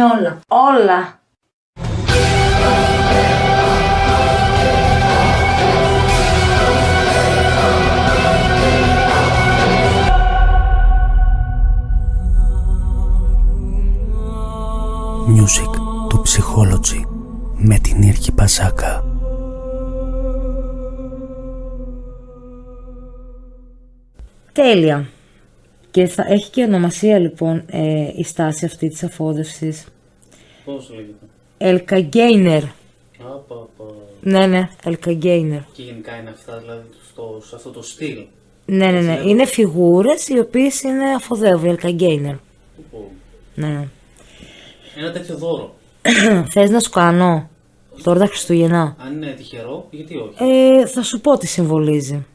Με όλα. Όλα. Music του Psychology με την Ήρκη Παζάκα. Τέλεια. Και θα έχει και ονομασία λοιπόν ε, η στάση αυτή της αφόδευσης. Πώς λέγεται; Ελκαγκέινερ. Απα, απα. Ναι, ναι, Ελκαγκέινερ. Και γενικά είναι αυτά, δηλαδή, στο, σε αυτό το στυλ. Ναι, ναι, ναι. Είναι φιγούρες οι οποίες είναι αφοδεύουν, Ελκαγκέινερ. Πω. Ναι, ναι. Ένα τέτοιο δώρο. Θες να σου κάνω; Τώρα τα Χριστούγεννα. Αν είναι τυχερό, γιατί όχι; Ε, θα σου πω τι συμβολίζει.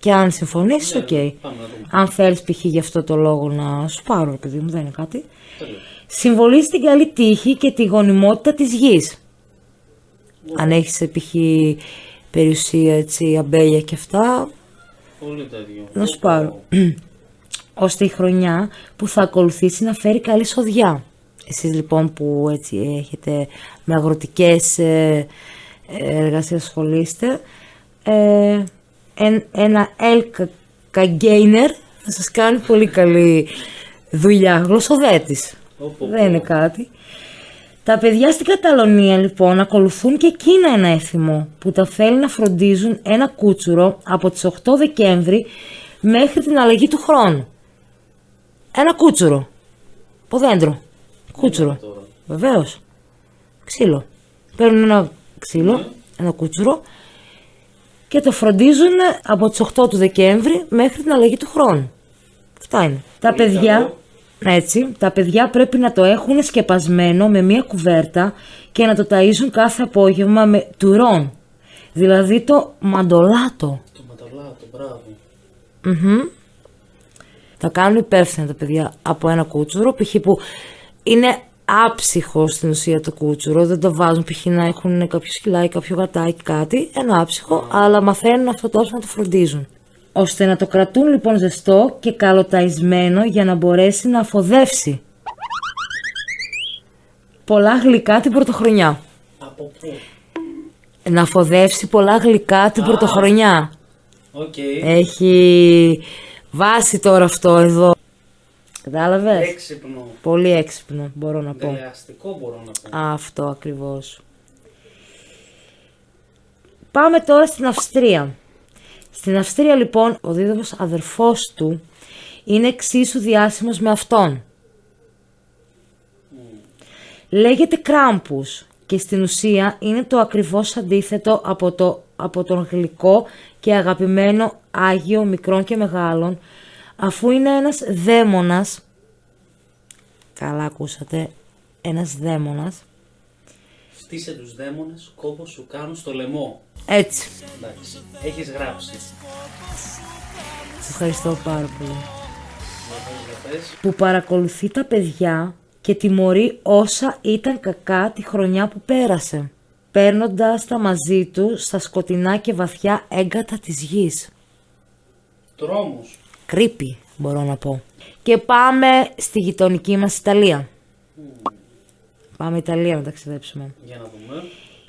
Και αν συμφωνήσεις, οκ. Πάμε να δούμε. Αν θέλεις π.χ. γι' αυτό το λόγο να σου πάρω, παιδί μου, δεν είναι κάτι. Τέλεια. Συμβολίζει την καλή τύχη και τη γονιμότητα της γης. Αν έχεις π.χ. περιουσία, έτσι, αμπέλια και αυτά, Πολύ τέτοιο. να σου Πω, πάρω. πω. ώστε η χρονιά που θα ακολουθήσει να φέρει καλή σοδιά. Εσείς λοιπόν που έτσι έχετε με αγροτικές ε, εργασίες ασχολείστε, ε, εν- ένα L καγκέινερ θα σας κάνει πολύ καλή δουλειά, γλωσσοδέτης. Πω, πω, Δεν είναι κάτι. Τα παιδιά στην Καταλωνία λοιπόν ακολουθούν και εκείνα ένα έθιμο που τα θέλει να φροντίζουν ένα κούτσουρο από τις 8 Δεκέμβρη μέχρι την αλλαγή του χρόνου. Ένα κούτσουρο. Ποδέντρο. Κούτσουρο. τώρα. Βεβαίως. Ξύλο. Παίρνουν ένα ξύλο, ένα κούτσουρο και το φροντίζουν από τις 8 του Δεκέμβρη μέχρι την αλλαγή του χρόνου. Αυτά είναι. Τα Πολύ παιδιά, καλό. έτσι, τα παιδιά πρέπει να το έχουν σκεπασμένο με μία κουβέρτα και να το ταΐζουν κάθε απόγευμα με τουρόν. Δηλαδή το μαντολάτο. Το ματαλάτο, μπράβο. Τα κάνουν υπεύθυνα τα παιδιά από ένα κούτσουρο, π.χ. που είναι άψυχο στην ουσία το κούτσουρο, δεν το βάζουν π.χ. να έχουν κάποιο σκυλάκι, κάποιο γατάκι, κάτι, ένα άψυχο, αλλά μαθαίνουν αυτό τόσο να το φροντίζουν. Ώστε να το κρατούν λοιπόν ζεστό και καλοταϊσμένο για να μπορέσει να αφοδεύσει. Πολλά γλυκά την πρωτοχρονιά. Από πού; Να αφοδεύσει πολλά γλυκά την πρωτοχρονιά. Οκ. Έχει βάση τώρα αυτό εδώ. Κατάλαβες; Έξυπνο. Πολύ έξυπνο, μπορώ να πω. Δελεαστικό μπορώ να πω. Αυτό ακριβώς. Πάμε τώρα στην Αυστρία. Στην Αυστρία λοιπόν ο δίδυμος αδερφός του είναι εξίσου διάσημος με αυτόν. Λέγεται Κράμπους και στην ουσία είναι το ακριβώς αντίθετο από, το, από τον γλυκό και αγαπημένο Άγιο μικρών και μεγάλων αφού είναι ένας δαίμονας καλά ακούσατε ένας δαίμονας Στήσε τους δαίμονες, κόμπο σου κάνουν στο λαιμό. έτσι Εντάξει. Έχεις γράψει. Σε ευχαριστώ πάρα πολύ Για πες, για πες. που παρακολουθεί τα παιδιά και τιμωρεί όσα ήταν κακά τη χρονιά που πέρασε, παίρνοντας τα μαζί του στα σκοτεινά και βαθιά έγκατα της γης. Τρόμος. Κρύπη, μπορώ να πω. Και πάμε στη γειτονική μας Ιταλία. Πάμε Ιταλία να ταξιδέψουμε. Για να δούμε.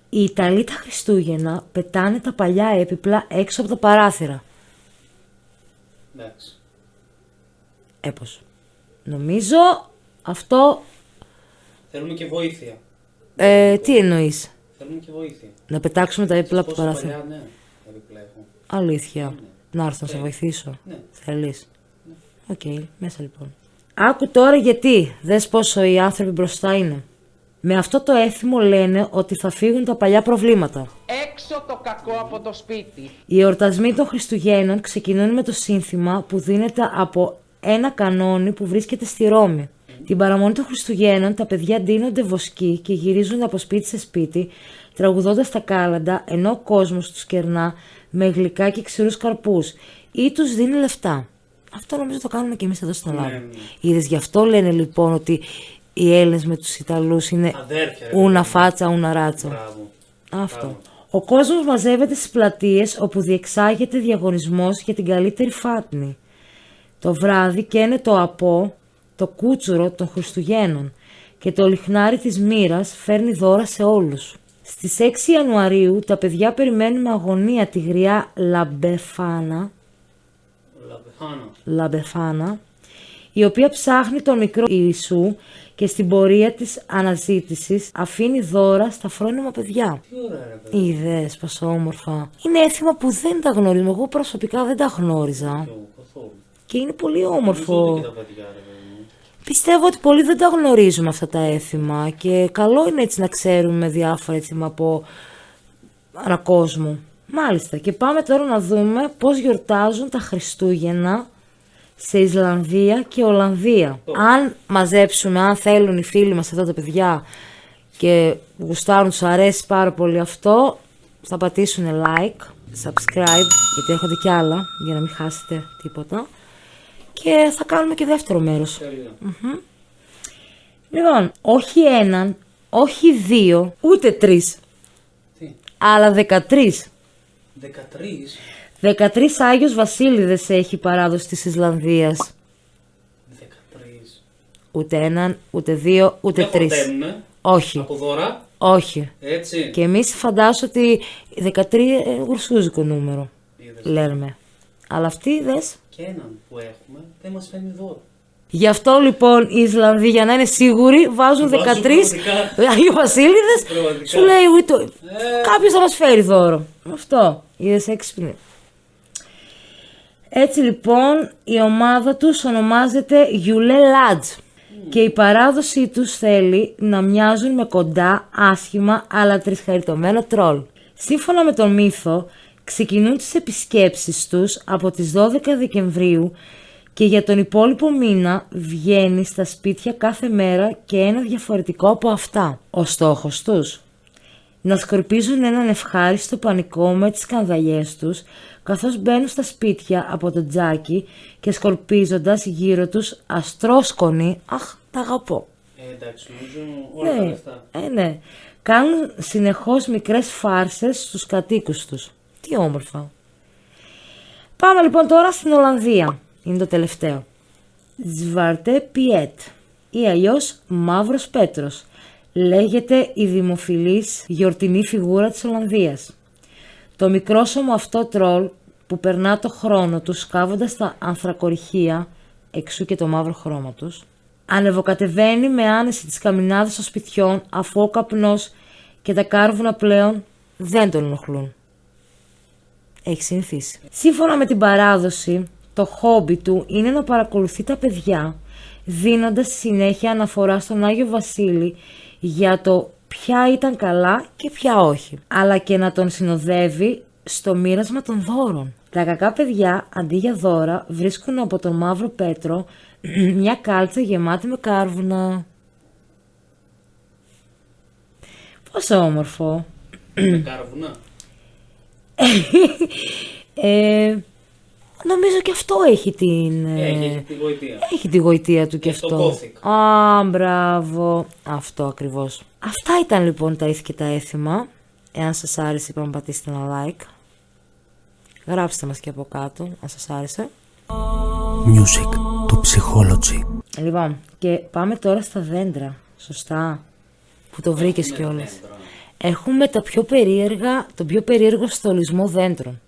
Οι Ιταλοί τα Χριστούγεννα πετάνε τα παλιά έπιπλα έξω από τα παράθυρα. Εντάξει. Έπως. Νομίζω αυτό... Θέλουμε και βοήθεια. Ε, τι εννοείς; Θέλουμε και βοήθεια. Να πετάξουμε τα έπιπλα από το Πόσα παράθυρο. παλιά, ναι. Έπιπλα έχω. Αλήθεια. Να έρθω να σε Θέλει. βοηθήσω. Ναι. Θέλεις; Οκ, μέσα λοιπόν. Άκου τώρα γιατί. Δες πόσο οι άνθρωποι μπροστά είναι. Με αυτό το έθιμο λένε ότι θα φύγουν τα παλιά προβλήματα. Έξω το κακό από το σπίτι. Οι εορτασμοί των Χριστουγέννων ξεκινούν με το σύνθημα που δίνεται από ένα κανόνι που βρίσκεται στη Ρώμη. Την παραμονή των Χριστουγέννων τα παιδιά ντύνονται βοσκοί και γυρίζουν από σπίτι σε σπίτι, τραγουδώντας τα κάλαντα, ενώ ο κόσμος τους κερνά με γλυκά και ξηρούς καρπούς ή τους δίνει λεφτά. Αυτό νομίζω το κάνουμε και εμείς εδώ στην Ελλάδα. ναι. Είδες, γι' αυτό λένε λοιπόν ότι οι Έλληνες με τους Ιταλούς είναι Αδέρφια, ρε ούνα παιδί. φάτσα, ούνα ράτσα. Μπράβο. Αυτό. Ο κόσμος μαζεύεται στις πλατείες όπου διεξάγεται διαγωνισμός για την καλύτερη φάτνη. Το βράδυ καίνε το από, το κούτσουρο των Χριστουγέννων και το λυχνάρι της μοίρας φέρνει δώρα σε όλους. Στις 6 Ιανουαρίου τα παιδιά περιμένουν με αγωνία τη γριά Λα Μπεφάνα, Λα Μπεφάνα. Λα Μπεφάνα, η οποία ψάχνει τον μικρό Ιησού και στην πορεία της αναζήτησης αφήνει δώρα στα φρόνιμα παιδιά. Τι ωραία ρε παιδί. Είδες πόσο όμορφα. Είναι έθιμα που δεν τα γνωρίζουμε. Εγώ προσωπικά δεν τα γνώριζα. Ποιο, καθόλου. Και είναι πολύ Νομίζω όμορφο. ούτε και τα παιδιά ρε παιδί μου. Πιστεύω ότι πολλοί δεν τα γνωρίζουμε αυτά τα έθιμα και καλό είναι έτσι να ξέρουμε διάφορα έθιμα από ανά κόσμο. Μάλιστα και πάμε τώρα να δούμε πώς γιορτάζουν τα Χριστούγεννα σε Ισλανδία και Ολλανδία. Αν μαζέψουμε, αν θέλουν οι φίλοι μας αυτά τα παιδιά και γουστάρουν, τους αρέσει πάρα πολύ αυτό, θα πατήσουν like, subscribe, γιατί έρχονται κι άλλα, για να μην χάσετε τίποτα. Και θα κάνουμε και δεύτερο μέρος. Τέλεια. Λοιπόν, όχι έναν, όχι δύο, ούτε τρεις, Τι, αλλά δεκατρεις. 13, Δεκατρεις Άγιος Βασίλειδες έχει η παράδοση της Ισλανδίας. 13. Ούτε έναν, ούτε δύο, ούτε Δεν τρεις. χορταίνουνε Όχι, από δώρα, όχι. έτσι. Και εμείς φαντάζω ότι 13 είναι γουρσούζικο νούμερο, Είδες. λέμε. Αλλά αυτοί δες. Και έναν που έχουμε δεν μας φαίνει δώρο. Γι' αυτό λοιπόν οι Ισλανδοί για να είναι σίγουροι βάζουν Βάζουν 13 πραγματικά. Άγιο Βασίλειδες Πραγματικά. Σου λέει «Ουι, το... Ε. κάποιος θα μας φέρει δώρο. Αυτό. Είδες έξυπνη. Έτσι λοιπόν η ομάδα τους ονομάζεται Γιουλέ Λάτζ και η παράδοσή τους θέλει να μοιάζουν με κοντά, άσχημα αλλά τρισχαριτωμένα τρόλ. Σύμφωνα με τον μύθο, ξεκινούν τις επισκέψεις τους από τις 12 Δεκεμβρίου και για τον υπόλοιπο μήνα βγαίνει στα σπίτια κάθε μέρα και ένα διαφορετικό από αυτά. Ο στόχος τους; Να σκορπίζουν έναν ευχάριστο πανικό με τις σκανδαλιές τους, καθώς μπαίνουν στα σπίτια από το τζάκι και σκορπίζοντας γύρω τους αστρόσκονοι, αχ, τα αγαπώ. Ε, εντάξει, νομίζω όλα τα Ναι, λεφτά. ε, ναι. Κάνουν συνεχώς μικρές φάρσες στους κατοίκους τους. Τι όμορφα. Πάμε λοιπόν τώρα στην Ολλανδία. Είναι το τελευταίο. Zwarte Piet ή αλλιώς Μαύρος Πέτρος. Λέγεται η δημοφιλής γιορτινή φιγούρα της Ολλανδίας. Το μικρόσωμο αυτό τρόλ που περνά το χρόνο του σκάβοντας τα ανθρακοριχεία, εξού και το μαύρο χρώμα τους, ανεβοκατεβαίνει με άνεση τις καμινάδες των σπιτιών αφού ο καπνός και τα κάρβουνα πλέον δεν τον ενοχλούν. Έχεις συνηθίσει. Σύμφωνα με την παράδοση, το χόμπι του είναι να παρακολουθεί τα παιδιά, δίνοντας στη συνέχεια αναφορά στον Άγιο Βασίλη για το ποια ήταν καλά και ποια όχι, αλλά και να τον συνοδεύει στο μοίρασμα των δώρων. Τα κακά παιδιά, αντί για δώρα, βρίσκουν από τον Μαύρο Πέτρο μια κάλτσα γεμάτη με κάρβουνα. Πόσο όμορφο. Με κάρβουνα; Ε, νομίζω και αυτό έχει την... ε, Έχει, έχει τη γοητεία. Έχει τη γοητεία του και Και στο αυτό. Gothic. Α, μπράβο. Αυτό ακριβώς. Αυτά ήταν λοιπόν τα ήθη και τα έθιμα. Εάν σας άρεσε, είπαμε πατήστε ένα like. Γράψτε μας και από κάτω, αν σας άρεσε. Music του Psychology. Λοιπόν, και πάμε τώρα στα δέντρα. Σωστά. Που το βρήκες Έχουμε κιόλας. δέντρα. Έχουμε τα πιο περίεργα, τον πιο περίεργο στολισμό δέντρων.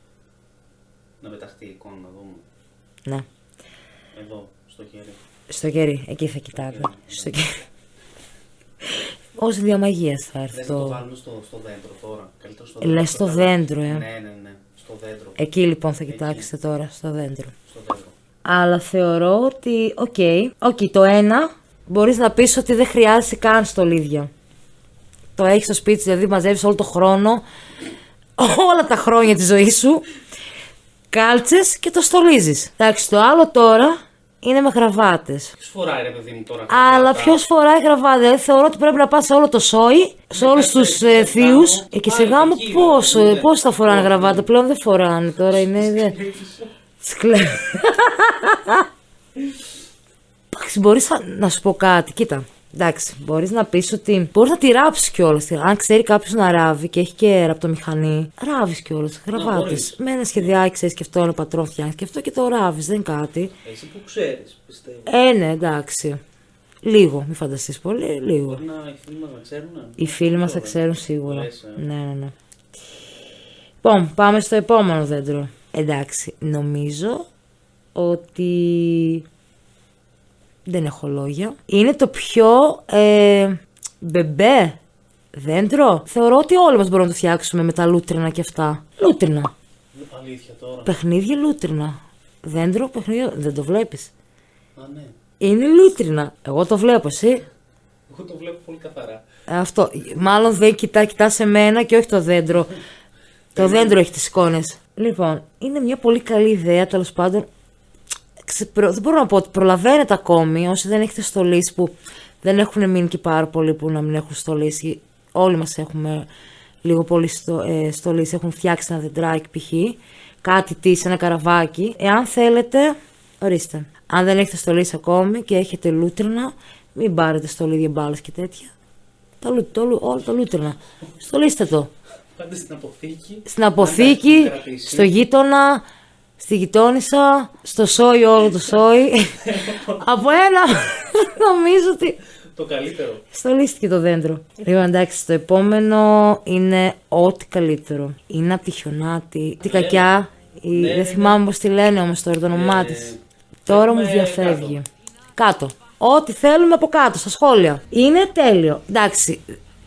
Να πεταχτεί η εικόνα να δούμε. Ναι. Εδώ, στο χέρι. Στο κερί, εκεί θα κοιτάτε. Στο κερί. Ως διαμαγείας θα έρθει Λες να το το... βάλουμε στο, στο δέντρο τώρα. Καλύτερα στο Λες στο καλά. δέντρο, ε. Ναι, ναι, ναι. Στο δέντρο. Εκεί λοιπόν θα κοιτάξετε τώρα, στο δέντρο. Στο δέντρο. Αλλά θεωρώ ότι, OK, OK, το ένα μπορείς να πεις ότι δεν χρειάζεσαι καν στολίδια. Το έχεις στο σπίτι, δηλαδή μαζεύεις όλο το χρόνο, όλα τα χρόνια της ζωής σου, κάλτσες και το στολίζεις. Εντάξει, το άλλο τώρα είναι με γραβάτες. Ποιος φοράει ρε παιδί μου τώρα. Αλλά γραβάτα; ποιος φοράει γραβάτα, δηλαδή θεωρώ ότι πρέπει να πας σε όλο το σόι, σε όλους κάτσε, τους σε γάμο. θείους. Ε, και σε Α, γάμο εκεί, πόσο, ναι. πώς θα φοράνε γραβάτα, πλέον δεν φοράνε τώρα, είναι. δε- Σκλε... Εντάξει, μπορείς να σου πω κάτι, κοίτα. Εντάξει, μπορείς να πεις ότι. Μπορεί να τη ράψεις κιόλας. Αν ξέρει κάποιος να ράβει και έχει και ραπτομηχανή, ράβεις κιόλας. Γραβάτες. μπορείς. Με ένα σχεδιάκι, ξέρεις και αυτό ένα πατρόν φτιάχνει και αυτό και το ράβεις, δεν είναι κάτι. Εσύ που ξέρεις, πιστεύω. Ε, ναι, εντάξει. Λίγο, μην φανταστείς πολύ, λίγο. Μπορεί να οι φίλοι μας να ξέρουν. Οι φίλοι μας θα Τώρα. ξέρουν σίγουρα. Λες, ε. Ναι, ναι, ναι. Λοιπόν, πάμε στο επόμενο δέντρο. Εντάξει, νομίζω ότι δεν έχω λόγια. Είναι το πιο ε, μπεμπέ δέντρο. Θεωρώ ότι όλοι μας μπορούμε να το φτιάξουμε με τα λούτρινα και αυτά. Λούτρινα. Αλήθεια τώρα. Παιχνίδια λούτρινα. Δέντρο, παιχνίδια. Δεν το βλέπεις. Α, ναι. Είναι λούτρινα. Εγώ το βλέπω, εσύ. Εγώ το βλέπω πολύ καθαρά. Ε, Αυτό. Μάλλον δεν κοιτά, κοιτάς σε μένα και όχι το δέντρο. το δέντρο έχει τις εικόνες. Λοιπόν, είναι μια πολύ καλή ιδέα, τέλος πάντων. Ξεπρο... Δεν μπορώ να πω ότι προλαβαίνετε ακόμη όσοι δεν έχετε στολίσει που δεν έχουν μείνει και πάρα πολύ που να μην έχουν στολίσει. Όλοι μας έχουμε λίγο πολύ στο, ε, στολίσει, έχουν φτιάξει ένα δεντράκι π.χ. Κάτι τι, σε ένα καραβάκι. Εάν θέλετε, ορίστε. Αν δεν έχετε στολίσει ακόμη και έχετε λούτρινα, μην πάρετε στολίδια μπάλες και τέτοια. Τα, λου, το, λου- όλα τα λούτρινα. Στολίστε το. Πάντε στην αποθήκη. Στην αποθήκη, Να τα έχει κρατήσει. στο γείτονα, στη γειτόνισσα, στο σόι όλο το σόι. Από ένα νομίζω ότι Το καλύτερο. στολίστηκε το δέντρο. Λοιπόν, εντάξει, το επόμενο είναι ό,τι καλύτερο. Είναι από τη χιονάτη, τη κακιά. η- Ναι, δεν ναι, θυμάμαι πώς τη λένε όμως τώρα το όνομά Ε, της. Τώρα μου έχουμε διαφεύγει. Κάτω. Ό,τι θέλουμε από κάτω, στα σχόλια. Είναι τέλειο. Εντάξει,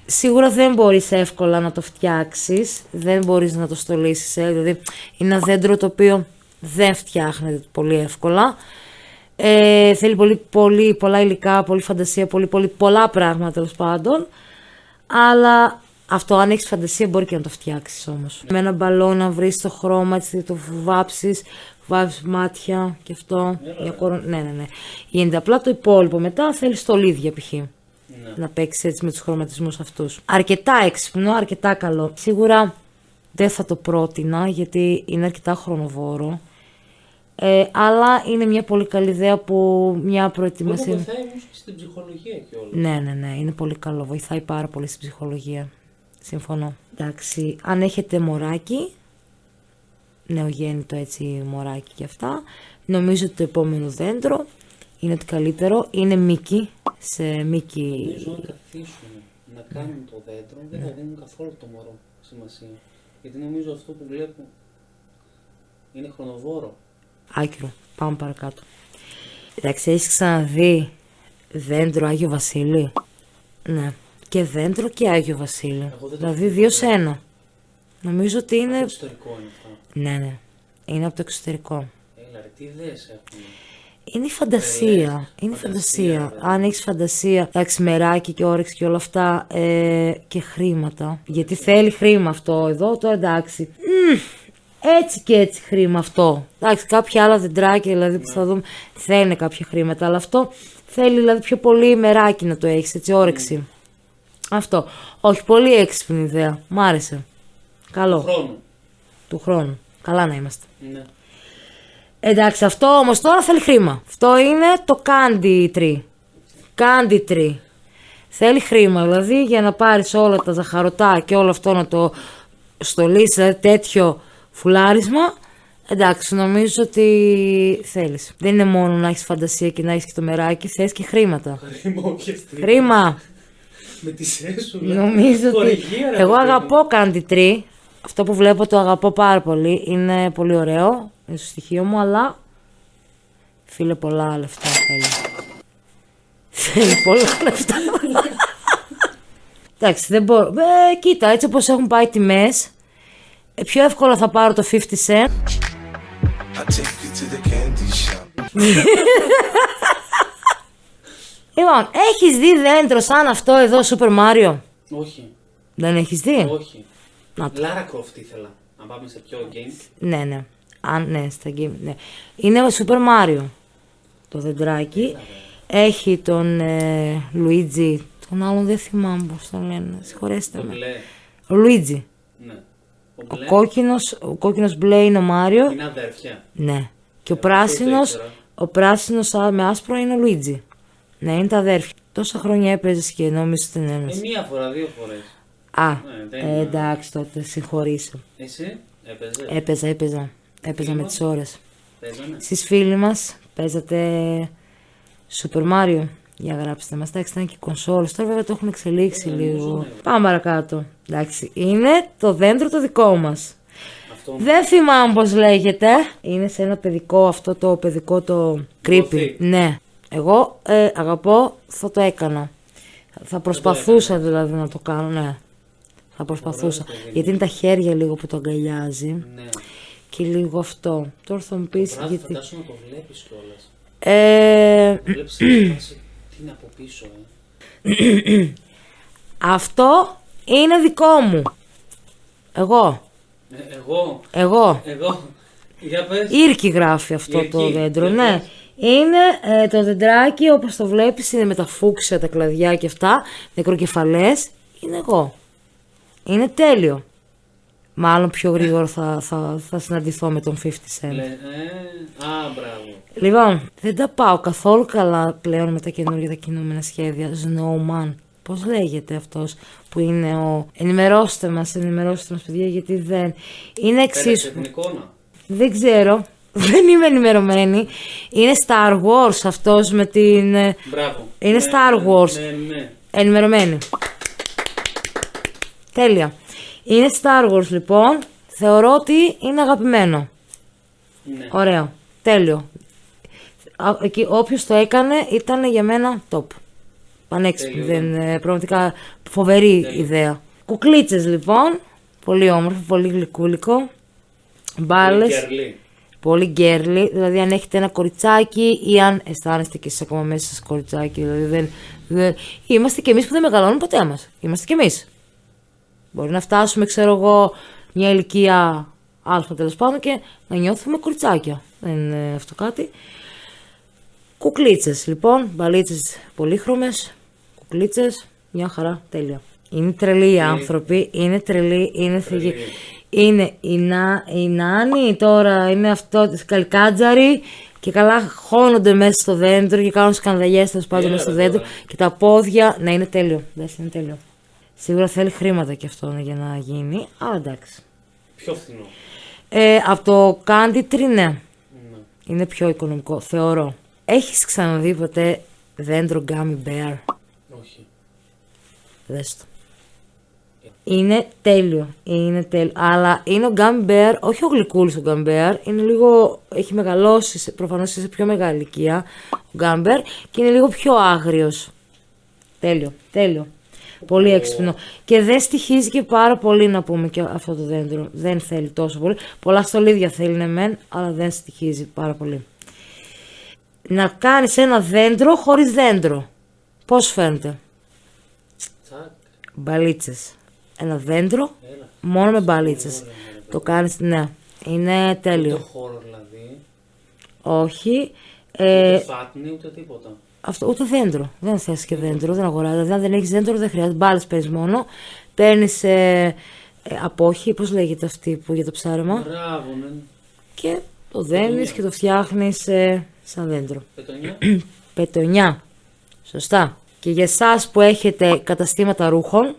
σίγουρα δεν μπορείς εύκολα να το φτιάξεις. Δεν μπορείς να το στολίσεις. Ε. Δηλαδή, είναι ένα δέντρο το οποίο δεν φτιάχνεται πολύ εύκολα. Ε, θέλει πολύ, πολύ, πολλά υλικά, πολύ φαντασία, πολύ, πολύ, πολλά πράγματα τέλος πάντων. Αλλά αυτό, αν έχεις φαντασία, μπορεί και να το φτιάξεις όμως. Με ένα μπαλό να βρεις το χρώμα, έτσι, το βάψεις, βάψεις μάτια και αυτό. Για κορο... Ναι, ναι, ναι. Γίνεται απλά το υπόλοιπο. Μετά θέλεις στολίδια π.χ. Ναι. Να παίξεις έτσι με τους χρωματισμούς αυτούς. Αρκετά έξυπνο, αρκετά καλό. Σίγουρα δεν θα το πρότεινα γιατί είναι αρκετά χρονοβόρο. Ε, αλλά είναι μια πολύ καλή ιδέα που μια Μου προετοιμασία. βοηθάει όμω και στην ψυχολογία και όλα. Ναι, ναι, ναι, είναι πολύ καλό. Βοηθάει πάρα πολύ στην ψυχολογία. Συμφωνώ. Εντάξει, αν έχετε μωράκι, νεογέννητο έτσι μωράκι και αυτά, νομίζω ότι το επόμενο δέντρο είναι ότι καλύτερο. Είναι μήκη, σε μήκη. Νομίζω αν καθίσουν να κάνουν το δέντρο δεν Ναι. θα δίνουν καθόλου το μωρό σημασία. Γιατί νομίζω αυτό που βλέπω είναι χρονοβόρο. Άκυρο, πάμε παρακάτω. Εντάξει, έχεις ξαναδεί δέντρο Άγιο Βασίλη; Ναι. Και δέντρο και Άγιο Βασίλη. Εγώ δεν το Δηλαδή έχω δύο δει. σε ένα. Νομίζω ότι είναι... Το ιστορικό είναι αυτό. Ναι, ναι. Είναι από το εξωτερικό. Έλα ρε, τι ιδέες έχουν. Είναι η φαντασία. Τρελές. Είναι η Φαντασία, φαντασία. βέβαια. Αν έχεις φαντασία, εντάξει, μεράκι και όρεξη και όλα αυτά. Ε, και χρήματα. Γιατί θέλει χρήμα αυτό εδώ, τώρα εντάξει. Μμμ, έτσι και έτσι χρήμα αυτό. Εντάξει, κάποια άλλα δεντράκια δηλαδή που θα δούμε θέλουν κάποια χρήματα. Αλλά αυτό θέλει δηλαδή πιο πολύ μεράκι να το έχεις, έτσι, όρεξη. Αυτό. Όχι, πολύ έξυπνη ιδέα. Μ' άρεσε. Καλό. Χρόνο. Του χρόνου. Καλά να είμαστε. Ναι. Εντάξει, αυτό όμως τώρα θέλει χρήμα. Αυτό είναι το candy tree. Candy tree. Θέλει χρήμα, δηλαδή για να πάρεις όλα τα ζαχαρωτά και όλο αυτό να το στολίσεις, δηλαδή τέτοιο φουλάρισμα. Εντάξει, νομίζω ότι θέλεις. Δεν είναι μόνο να έχεις φαντασία και να έχεις και το μεράκι, θες και χρήματα. Χρήμα όχι αστεία. Χρήμα! Με τη σέσουλα. Νομίζω ότι. Χορηγία, ρε, Εγώ παιδί μου. αγαπώ Candy Tree. Αυτό που βλέπω το αγαπώ πάρα πολύ. Είναι πολύ ωραίο. Είναι στο στοιχείο μου, αλλά. Φίλε, πολλά λεφτά θέλει. Θέλει πολλά λεφτά. Εντάξει, δεν μπορώ. Ε, κοίτα, έτσι όπως έχουν πάει τιμές, ε, πιο εύκολα θα πάρω το 50 cent. I take you to the candy shop. Λοιπόν, έχεις δει δέντρο σαν αυτό εδώ, Super Mario; Όχι. Δεν έχεις δει; Όχι. Να το. Λάρα Croft ήθελα. Να πάμε σε πιο game. Ναι, ναι. Αν, ναι, στα game, ναι. Είναι ο Super Mario. Το δεντράκι. Έχει τον ε, Luigi. Τον άλλον δεν θυμάμαι πώς τον λένε. Συγχωρέστε Το με. μπλε. Ο Luigi. Ναι. Ο Ο μπλε κόκκινος, ο κόκκινος μπλε είναι ο Μάριο. είναι αδέρφια. Ναι. Και ο Ε, αυτό πράσινος, το ήξερα. ο πράσινος α, με άσπρο είναι ο Luigi. Ναι, είναι τα αδέρφια. Τόσα χρόνια έπαιζες και νόμιζες ότι είναι Ε, ένας. μία φορά, δύο φορές. Α, δεν ε, είναι. εντάξει τότε, συγχωρήσω. Εσύ έπαιζες; Έπαιζα, έπαιζα. Έπαιζα με Φίλοι τις ώρες. Παίζανε; Εσείς φίλοι μας παίζατε Super Mario. Για γράψτε μας. Εντάξει, ήταν και κονσόλες. Τώρα βέβαια το έχουν εξελίξει Ε, νομίζω, λίγο. ναι. Πάμε παρακάτω. Εντάξει, είναι το δέντρο το δικό μας. Αυτό. Δεν θυμάμαι πώς λέγεται. Είναι σε ένα παιδικό αυτό το παιδικό το creepy. Gothic. Ναι. Εγώ ε, αγαπώ, θα το έκανα. Θα προσπαθούσα δηλαδή να το κάνω, ναι. Θα προσπαθούσα. Ωραίο το Γιατί είναι τα χέρια λίγο που το αγκαλιάζει. Ναι. Και λίγο αυτό. Τώρα θα μου πεις Βράδυ γιατί. φαντάσου να το βλέπεις κιόλας. Ε, Βλέπεις τη φάση, τι είναι από πίσω, ε; αυτό είναι δικό μου. Εγώ. Ε, Εγώ, Εγώ. εγώ, για πες. Ήρκη γράφει αυτό Ήρκη, το δέντρο, για ναι. πες. Είναι ε, το δεντράκι όπως το βλέπεις, είναι με τα φούξια, τα κλαδιά και αυτά, νεκροκεφαλές, είναι εγώ. Είναι τέλειο. Μάλλον πιο γρήγορα θα, θα, θα συναντηθώ με τον 50 Cent. Λε, ε, α, μπράβο. Λοιπόν, δεν τα πάω καθόλου καλά πλέον με τα καινούργια τα κινούμενα σχέδια. Snowman. Πώς λέγεται αυτός που είναι ο... Ενημερώστε μας, ενημερώστε μας παιδιά γιατί δεν... Είναι Πέρασε εξίσου... την εικόνα. Δεν ξέρω. Δεν είμαι ενημερωμένη. Είναι Star Wars αυτός με την... ε, Μπράβο. Είναι Ναι, Star ναι, Wars. Ναι, ναι. Ενημερωμένη. Τέλεια. Είναι Star Wars λοιπόν. Θεωρώ ότι είναι αγαπημένο. ναι. Ωραίο. Τέλειο. Α, Εκεί, όποιος το έκανε ήταν για μένα top. Πανέξυπνο. Τέλειο, Δεν, ε, πραγματικά φοβερή ιδέα. Κουκλίτσες λοιπόν. Πολύ όμορφο, πολύ γλυκούλικο. Μπάλες. Γκερλί. Πολύ γκέρλι, δηλαδή αν έχετε ένα κοριτσάκι ή αν αισθάνεστε και εσείς ακόμα μέσα σας κοριτσάκι, δηλαδή δεν, δεν... Είμαστε και εμείς που δεν μεγαλώνουμε ποτέ μας. Είμαστε και εμείς. Μπορεί να φτάσουμε, ξέρω εγώ, μια ηλικία α τέλος πάντων και να νιώθουμε κοριτσάκια. Δεν είναι αυτό κάτι. Κουκλίτσες λοιπόν, μπαλίτσες πολύχρωμες, κουκλίτσες, μια χαρά, τέλεια. Είναι τρελοί οι άνθρωποι, είναι τρελοί, είναι θεγοί. Είναι η, να, η Νάνη τώρα, είναι αυτό της Καλκάτζαρη και καλά χώνονται μέσα στο δέντρο και κάνουν σκανδαλιές τέλος πάντων Έλα, μέσα στο ρε, δέντρο τώρα. και τα πόδια, να είναι τέλειο, εντάξει είναι τέλειο. Σίγουρα θέλει χρήματα και αυτό για να γίνει, αλλά εντάξει. Πιο φθηνό. Ε, από το Candy Tree, ναι. Ναι. Είναι πιο οικονομικό, θεωρώ. Έχεις ξαναδεί ποτέ δέντρο Gummy Bear; Όχι. Δες το. Είναι τέλειο. Είναι τέλειο. Αλλά είναι ο Gummy Bear, όχι ο γλυκούλης ο Gummy Bear, είναι λίγο, έχει μεγαλώσει, σε- προφανώς σε πιο μεγάλη ηλικία ο Gummy Bear και είναι λίγο πιο άγριος. Τέλειο, τέλειο. Πολύ έξυπνο. Και δεν στοιχίζει και πάρα πολύ να πούμε και αυτό το δέντρο. Δεν θέλει τόσο πολύ. Πολλά στολίδια θέλει ναι μεν, αλλά δεν στοιχίζει πάρα πολύ. Να κάνεις ένα δέντρο χωρίς δέντρο. Πώς φαίνεται; Τσακ. Μπαλίτσες. Ένα δέντρο Έλα. μόνο με μπαλίτσες. Το κάνεις, ναι. Είναι Ούτε τέλειο. χώρο δηλαδή. Όχι. Ε, Ούτε φάτνη ούτε τίποτα. Αυτό, ούτε δέντρο. Δεν θες και δέντρο, δεν αγοράζεις. Δηλαδή, αν δεν έχεις δέντρο, δεν χρειάζεται. Μπάλες παίρνεις μόνο. Παίρνεις ε, ε, απόχη, πώς λέγεται αυτή που για το ψάρεμα. Μπράβο, ναι. Και το δένεις και το φτιάχνεις ε, σαν δέντρο. Πετονιά. Πετονιά. Σωστά. Και για εσάς που έχετε καταστήματα ρούχων,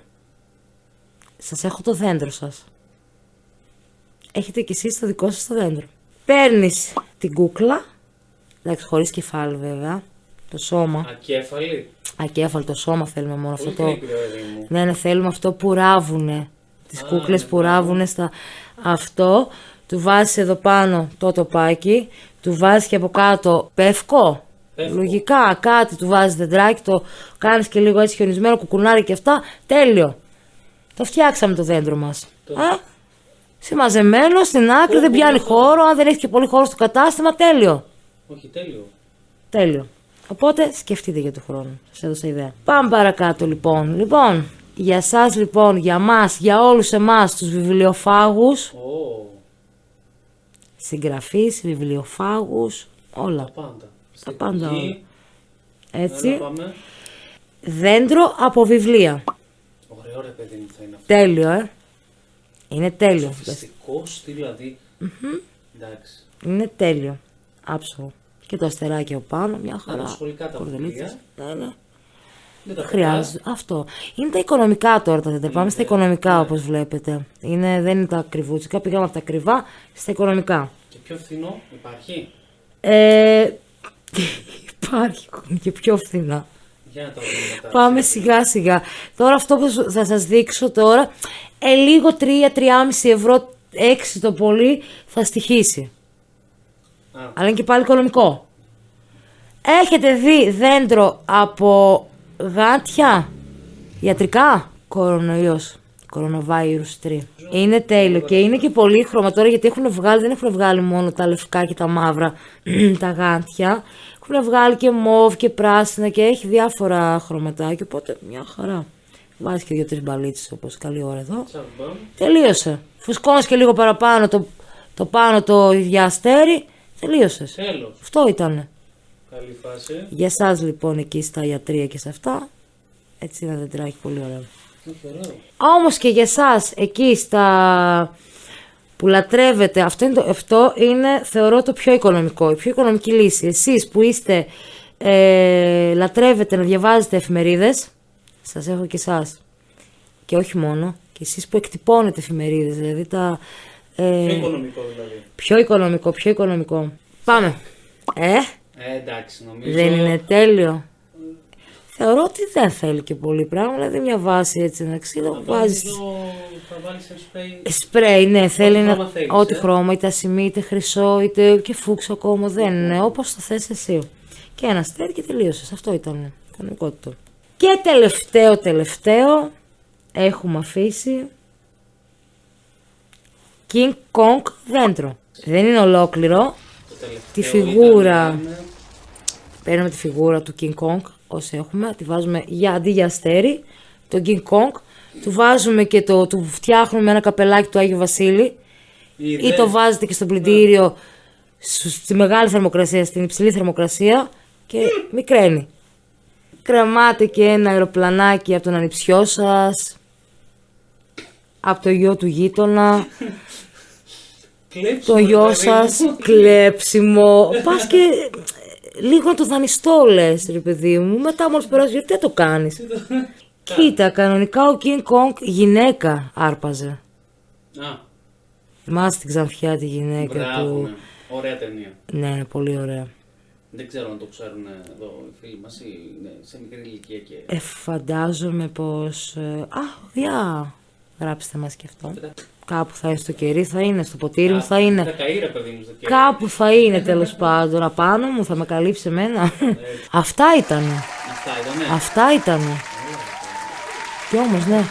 σας έχω το δέντρο σας. Έχετε κι εσείς το δικό σας το δέντρο. Παίρνεις την κούκλα, εντάξει χωρίς κεφάλι βέβαια, το σώμα, Ακέφαλη. ακέφαλο το σώμα θέλουμε μόνο αυτό Πολύ το... κρύβει, ρε παιδί μου; Ναι, ναι, θέλουμε αυτό που ράβουνε. Τις Α, κούκλες ναι, που ράβουνε στα... Αυτό, του βάζεις εδώ πάνω το τοπάκι, του βάζεις και από κάτω πεύκο. Πεύκο. Λογικά, κάτι του βάζεις δεντράκι, το κάνεις και λίγο έτσι χιονισμένο, κουκουνάρι και αυτά. Τέλειο. Το φτιάξαμε το δέντρο μας. Το- Α, συμμαζεμένο στην άκρη, δεν πιάνει χώρο. Αν δεν έχει και πολύ χώρο στο κατάστημα, τέλειο. Όχι, τέλειο. Τέλειο. Οπότε σκεφτείτε για το χρόνο. Σας έδωσα ιδέα. Πάμε παρακάτω λοιπόν. Λοιπόν, για εσά λοιπόν, για μας, για όλους εμάς τους βιβλιοφάγους, Ω, συγγραφείς, βιβλιοφάγους, όλα. τα πάντα. Τα πάντα όλα. Εκεί, Έτσι. Έλα, πάμε. Δέντρο από βιβλία. Ωραίο ρε παιδί μου θα είναι αυτό. Τέλειο, ε. Είναι τέλειο. Σοφιστικό στυλ δηλαδή. Εντάξει. Είναι τέλειο. Άψογο. Και το αστεράκι από πάνω, μια χαρά. τα σχολικά τα Κορδελίτσες. βιβλία. Ναι, ναι. Δεν τα Χρειάζεται. Αυτό. Είναι τα οικονομικά τώρα τα δέντρα. Πάμε στα οικονομικά όπως βλέπετε. Είναι, δεν είναι τα ακριβούτσικα. Πήγαμε από τα ακριβά στα οικονομικά. Και πιο φθηνό υπάρχει; Ε, υπάρχει και πιο φθηνά. Για να τα δούμε μετά. Πάμε σιγά σιγά. Τώρα αυτό που σου- θα σας δείξω τώρα, ε, λίγο 3-3,5 ευρώ, 6 το πολύ, θα στοιχήσει. Α. Αλλά είναι και πάλι οικονομικό. Έχετε δει δέντρο από γάτια; Ιατρικά; Κορονοϊός. Κορονοβάιρους 3. Είναι τέλειο και είναι και πολύ χρώμα τώρα γιατί έχουν βγάλει, δεν έχουν βγάλει μόνο τα λευκά και τα μαύρα τα γάτια. Έχουν βγάλει και μόβ και πράσινα και έχει διάφορα χρωματάκια οπότε μια χαρά. Βάζει και δύο-τρεις μπαλίτσες όπως καλή ώρα εδώ. Τσαμπαμ. Τελείωσε. Φουσκώνεις και λίγο παραπάνω το, το πάνω το για αστέρι. Τελείωσες. Τέλος. Αυτό ήταν. Καλή φάση. Για εσά λοιπόν εκεί στα ιατρία και σε αυτά. Έτσι ένα δεντράκι πολύ ωραίο. Όχι, ωραίο. Όμως και για εσά εκεί στα που λατρεύετε, αυτό είναι, το, αυτό είναι θεωρώ το πιο οικονομικό, η πιο οικονομική λύση. Εσείς που είστε, ε, λατρεύετε να διαβάζετε εφημερίδες, σας έχω και εσάς. Και όχι μόνο, και εσείς που εκτυπώνετε εφημερίδες, δηλαδή τα... ε, Πιο οικονομικό δηλαδή. πιο οικονομικό, πιο οικονομικό. Πάμε. Ε, Ε, εντάξει, νομίζω. δεν είναι τέλειο. Θεωρώ ότι δεν θέλει και πολύ πράγμα, δηλαδή μια βάση έτσι ένα ξύλο βάζεις Νομίζω θα βάλεις ένα σπρέι. Σπρέι, ναι, θέλει χρώμα να. θέλεις, Ό,τι ε. χρώμα, είτε ασημή, είτε χρυσό, είτε και φούξ ακόμα. Δεν είναι όπως το θες εσύ. Και ένα αστέρι και τελείωσες. Αυτό ήταν. Κανονικότητα. Και τελευταίο, τελευταίο, έχουμε αφήσει. King Kong δέντρο. Δεν είναι ολόκληρο. Το τελευταίο Τη φιγούρα. ήταν, Παίρνουμε τη φιγούρα του King Kong, όσοι έχουμε, τη βάζουμε για, αντί για αστέρι, το King Kong, του βάζουμε και το, του φτιάχνουμε ένα καπελάκι του Άγιο Βασίλη, ή Είδες. το βάζετε και στο πλυντήριο σου- στη μεγάλη θερμοκρασία, στην υψηλή θερμοκρασία και μικραίνει. Κρεμάτε και ένα αεροπλανάκι από τον ανιψιό σας, από το γιο του γείτονα, Κλέψιμο, το γιο ρε παιδί σας, μου. κλέψιμο. Πας και ε, λίγο να το δανειστώ λες ρε παιδί μου. Μετά μόλις περάσεις γιατί δεν το κάνεις; Κοίτα, κανονικά ο King Kong γυναίκα άρπαζε. Α, Θυμάσαι την ξανθιά τη γυναίκα μπράβο, του; ναι. Ωραία ταινία. Ναι, είναι πολύ ωραία. Δεν ξέρω αν το ξέρουν εδώ οι φίλοι μας ή είναι σε μικρή ηλικία και... Ε, φαντάζομαι πως... ε, α, για γράψτε μας και αυτό. Κάπου θα είναι στο κερί, θα είναι, στο ποτήρι μου θα Θα είναι. καεί ρε παιδί μου στο κέντρο. Κάπου θα είναι τέλος πάντων. Απάνω μου θα με καλύψει εμένα. Αυτά ήτανε. Αυτά ήτανε. Αυτά ήταν. Κι όμως ναι.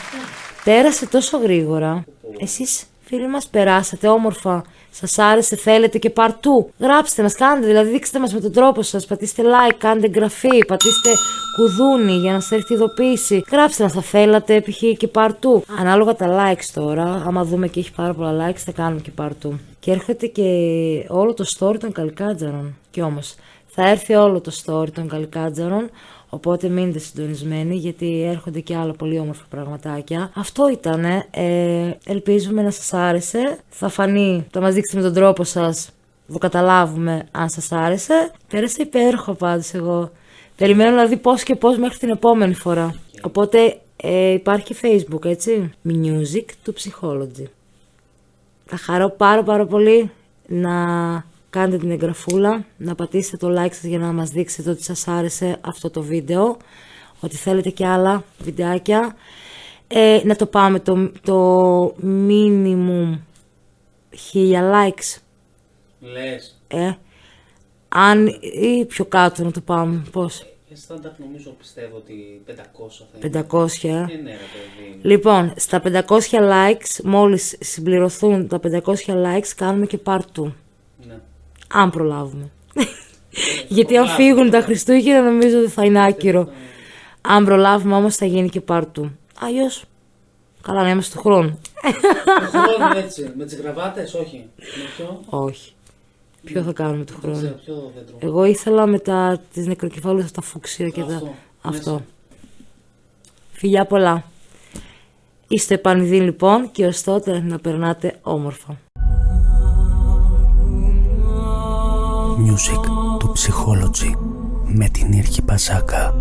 Πέρασε τόσο γρήγορα. Εσείς φίλοι μας περάσατε όμορφα. Σας άρεσε, θέλετε και παρτού. Γράψτε μας, κάντε, δηλαδή δείξτε μας με τον τρόπο σας. Πατήστε like, κάντε εγγραφή, πατήστε κουδούνι για να σας έρθει ειδοποίηση. Γράψτε μας, θα θέλατε π.χ. και παρτού. Ανάλογα τα likes τώρα, άμα δούμε και έχει πάρα πολλά likes, θα κάνουμε και παρτού. Και έρχεται και όλο το story των καλικάτζαρων. Κι όμως, θα έρθει όλο το story των καλικάτζαρων, οπότε μείνετε συντονισμένοι γιατί έρχονται και άλλα πολύ όμορφα πραγματάκια. Αυτό ήταν. Ε, ελπίζουμε να σας άρεσε. Θα φανεί, θα μας δείξετε με τον τρόπο σας, το καταλάβουμε αν σας άρεσε. Πέρασε υπέροχα πάντως εγώ. Περιμένω να δει πώς και πώς μέχρι την επόμενη φορά. Οπότε ε, υπάρχει και facebook έτσι; Music του Psychology. Θα χαρώ πάρα πάρα πολύ να κάνετε την εγγραφούλα, να πατήσετε το like σας για να μας δείξετε ότι σας άρεσε αυτό το βίντεο, ότι θέλετε και άλλα βιντεάκια. Ε, να το πάμε το, το minimum 1000 likes. Λες. Ε, αν ή πιο κάτω να το πάμε, πώς, Για στάνταρτ νομίζω πιστεύω ότι 500 θα είναι. 500 ε. Ε, ναι ρε παιδί. Λοιπόν, στα 500 likes, μόλις συμπληρωθούν τα 500 likes, κάνουμε και part 2. Ναι. Αν προλάβουμε. Γιατί αν φύγουν τα Χριστούγεννα νομίζω ότι θα είναι άκυρο. Αν προλάβουμε όμως θα γίνει και part 2. Αλλιώς, καλά να είμαστε του χρόνου. Το χρόνο έτσι, με τις γραβάτες, όχι. Με ποιο, Όχι. Ποιο θα κάνουμε του δεν ξέρω, χρόνου. ποιο δέντρο. Εγώ ήθελα με τα, τις νεκροκεφάλους τα φούξια και τα... Αυτό, Αυτό. μέσα. Φιλιά πολλά. Είστε επανειδή λοιπόν και ως τότε να περνάτε όμορφα. Music του Psychology με την Ήρκη Παζάκα.